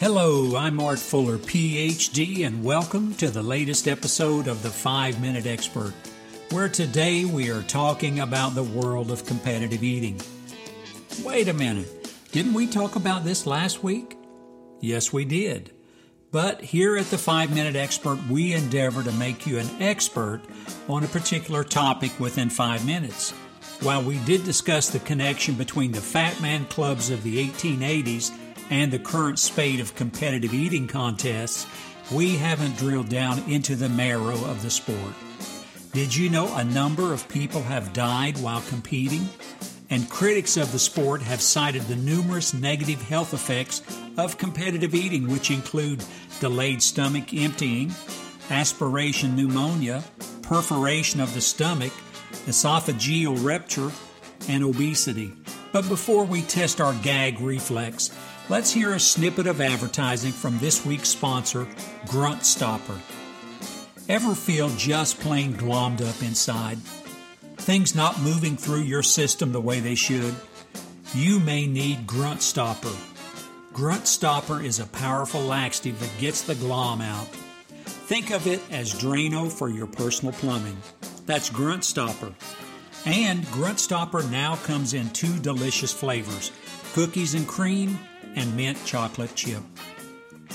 Hello, I'm Art Fuller, PhD, and welcome to the latest episode of the 5 Minute Expert, where today we are talking about the world of competitive eating. Wait a minute, didn't we talk about this last week? Yes, we did. But here at the 5 Minute Expert, we endeavor to make you an expert on a particular topic within 5 minutes. While we did discuss the connection between the Fat Man clubs of the 1880s and the current spate of competitive eating contests, we haven't drilled down into the marrow of the sport. Did you know a number of people have died while competing? And critics of the sport have cited the numerous negative health effects of competitive eating, which include delayed stomach emptying, aspiration pneumonia, perforation of the stomach, esophageal rupture, and obesity. But before we test our gag reflex, Let's hear a snippet of advertising from this week's sponsor, Grunt Stopper. Ever feel just plain glommed up inside? Things not moving through your system the way they should? You may need Grunt Stopper. Grunt Stopper is a powerful laxative that gets the glom out. Think of it as Drano for your personal plumbing. That's Grunt Stopper. And Grunt Stopper now comes in two delicious flavors cookies and cream and mint chocolate chip.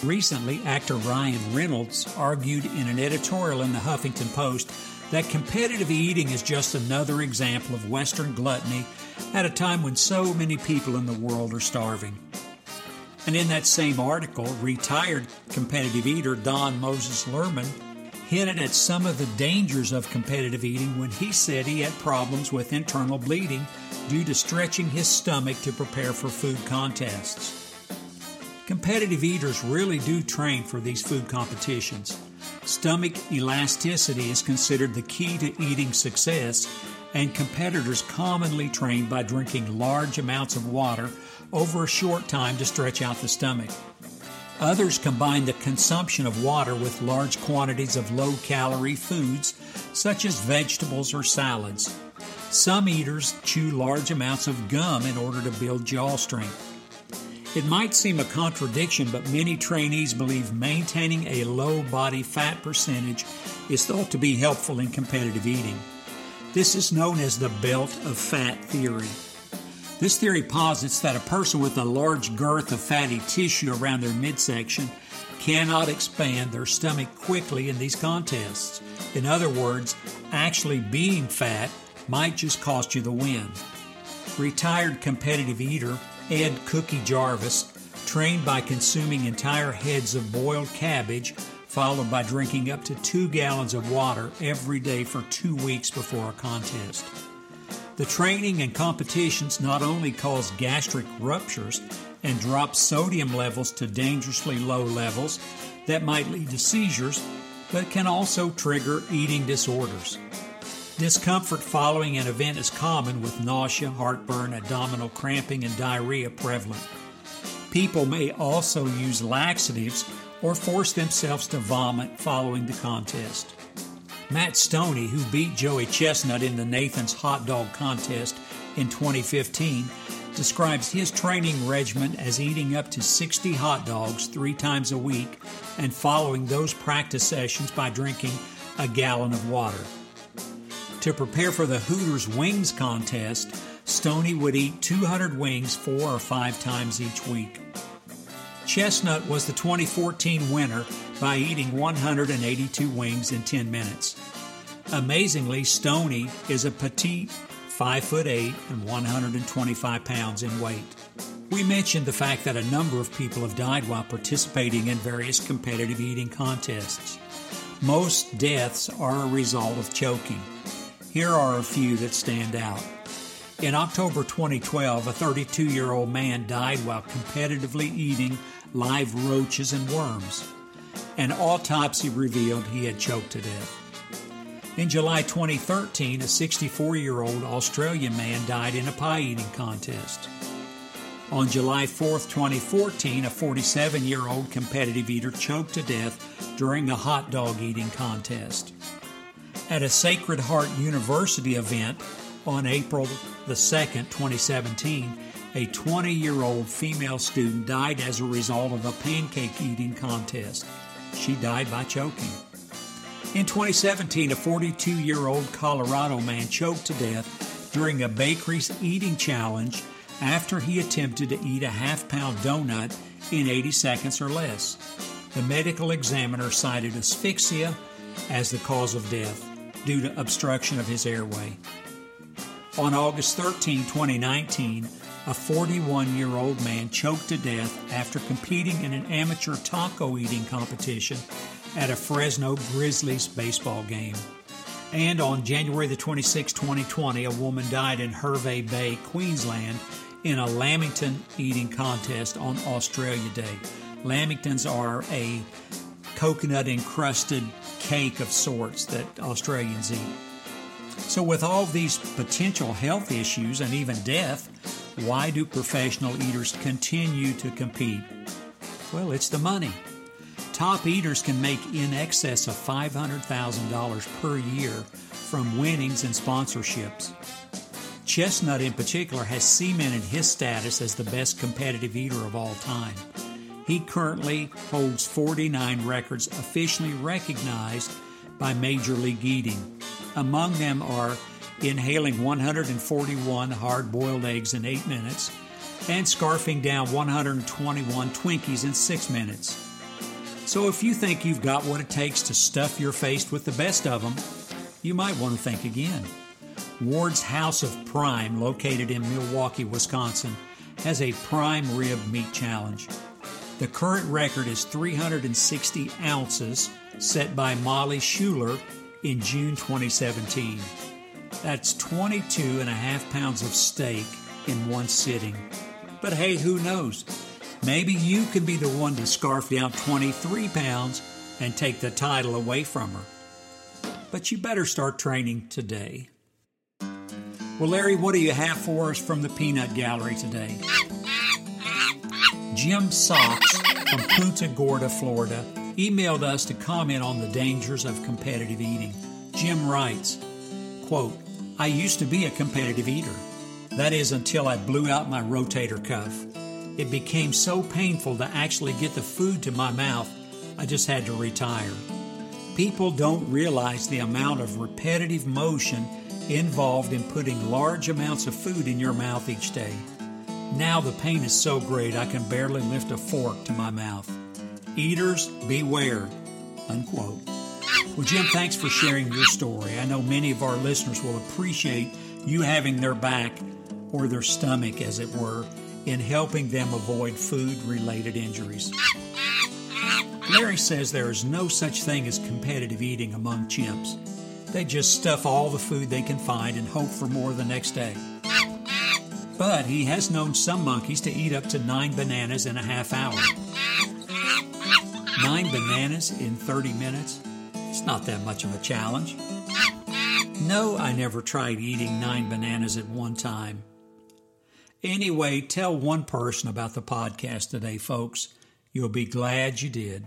Recently, actor Ryan Reynolds argued in an editorial in the Huffington Post that competitive eating is just another example of Western gluttony at a time when so many people in the world are starving. And in that same article, retired competitive eater Don Moses Lerman hinted at some of the dangers of competitive eating when he said he had problems with internal bleeding due to stretching his stomach to prepare for food contests. Competitive eaters really do train for these food competitions. Stomach elasticity is considered the key to eating success, and competitors commonly train by drinking large amounts of water over a short time to stretch out the stomach. Others combine the consumption of water with large quantities of low calorie foods, such as vegetables or salads. Some eaters chew large amounts of gum in order to build jaw strength. It might seem a contradiction, but many trainees believe maintaining a low body fat percentage is thought to be helpful in competitive eating. This is known as the belt of fat theory. This theory posits that a person with a large girth of fatty tissue around their midsection cannot expand their stomach quickly in these contests. In other words, actually being fat might just cost you the win. Retired competitive eater Ed Cookie Jarvis, trained by consuming entire heads of boiled cabbage, followed by drinking up to two gallons of water every day for two weeks before a contest. The training and competitions not only cause gastric ruptures and drop sodium levels to dangerously low levels that might lead to seizures, but can also trigger eating disorders. Discomfort following an event is common with nausea, heartburn, abdominal cramping, and diarrhea prevalent. People may also use laxatives or force themselves to vomit following the contest. Matt Stonie, who beat Joey Chestnut in the Nathan's Hot Dog Contest in 2015, describes his training regimen as eating up to 60 hot dogs three times a week and following those practice sessions by drinking a gallon of water. To prepare for the Hooters Wings contest, Stonie would eat 200 wings four or five times each week. Chestnut was the 2014 winner by eating 182 wings in 10 minutes. Amazingly, Stonie is a petite 5 foot 8 and 125 pounds in weight. We mentioned the fact that a number of people have died while participating in various competitive eating contests. Most deaths are a result of choking. Here are a few that stand out. In October 2012, a 32 year old man died while competitively eating live roaches and worms. An autopsy revealed he had choked to death. In July 2013, a 64 year old Australian man died in a pie eating contest. On July 4, 2014, a 47 year old competitive eater choked to death during a hot dog eating contest at a Sacred Heart University event on April the 2nd, 2017, a 20 year old female student died as a result of a pancake eating contest. She died by choking. In 2017, a 42 year old Colorado man choked to death during a bakery's eating challenge after he attempted to eat a half pound donut in 80 seconds or less. The medical examiner cited asphyxia as the cause of death due to obstruction of his airway. On August 13, 2019, a 41 year old man choked to death after competing in an amateur taco eating competition at a Fresno Grizzlies baseball game. And on January the 26, 2020, a woman died in Hervey Bay, Queensland, in a lamington eating contest on Australia Day. Lamingtons are a coconut encrusted cake of sorts that Australians eat. So, with all these potential health issues and even death, why do professional eaters continue to compete? Well, it's the money. Top eaters can make in excess of $500,000 per year from winnings and sponsorships. Chestnut, in particular, has cemented his status as the best competitive eater of all time. He currently holds 49 records officially recognized by Major League Eating. Among them are inhaling 141 hard boiled eggs in 8 minutes and scarfing down 121 Twinkies in 6 minutes. So if you think you've got what it takes to stuff your face with the best of them, you might want to think again. Ward's House of Prime, located in Milwaukee, Wisconsin, has a prime rib meat challenge. The current record is 360 ounces, set by Molly Schuler in June 2017. That's 22 and a half pounds of steak in one sitting. But hey, who knows? Maybe you can be the one to scarf down 23 pounds and take the title away from her. But you better start training today. Well, Larry, what do you have for us from the Peanut Gallery today? Jim Socks from Punta Gorda, Florida, emailed us to comment on the dangers of competitive eating. Jim writes, quote, I used to be a competitive eater. That is until I blew out my rotator cuff. It became so painful to actually get the food to my mouth, I just had to retire. People don't realize the amount of repetitive motion involved in putting large amounts of food in your mouth each day. Now the pain is so great I can barely lift a fork to my mouth. Eaters, beware. Unquote. Well, Jim, thanks for sharing your story. I know many of our listeners will appreciate you having their back, or their stomach, as it were, in helping them avoid food related injuries. Larry says there is no such thing as competitive eating among chimps. They just stuff all the food they can find and hope for more the next day. But he has known some monkeys to eat up to nine bananas in a half hour. Nine bananas in 30 minutes? It's not that much of a challenge. No, I never tried eating nine bananas at one time. Anyway, tell one person about the podcast today, folks. You'll be glad you did.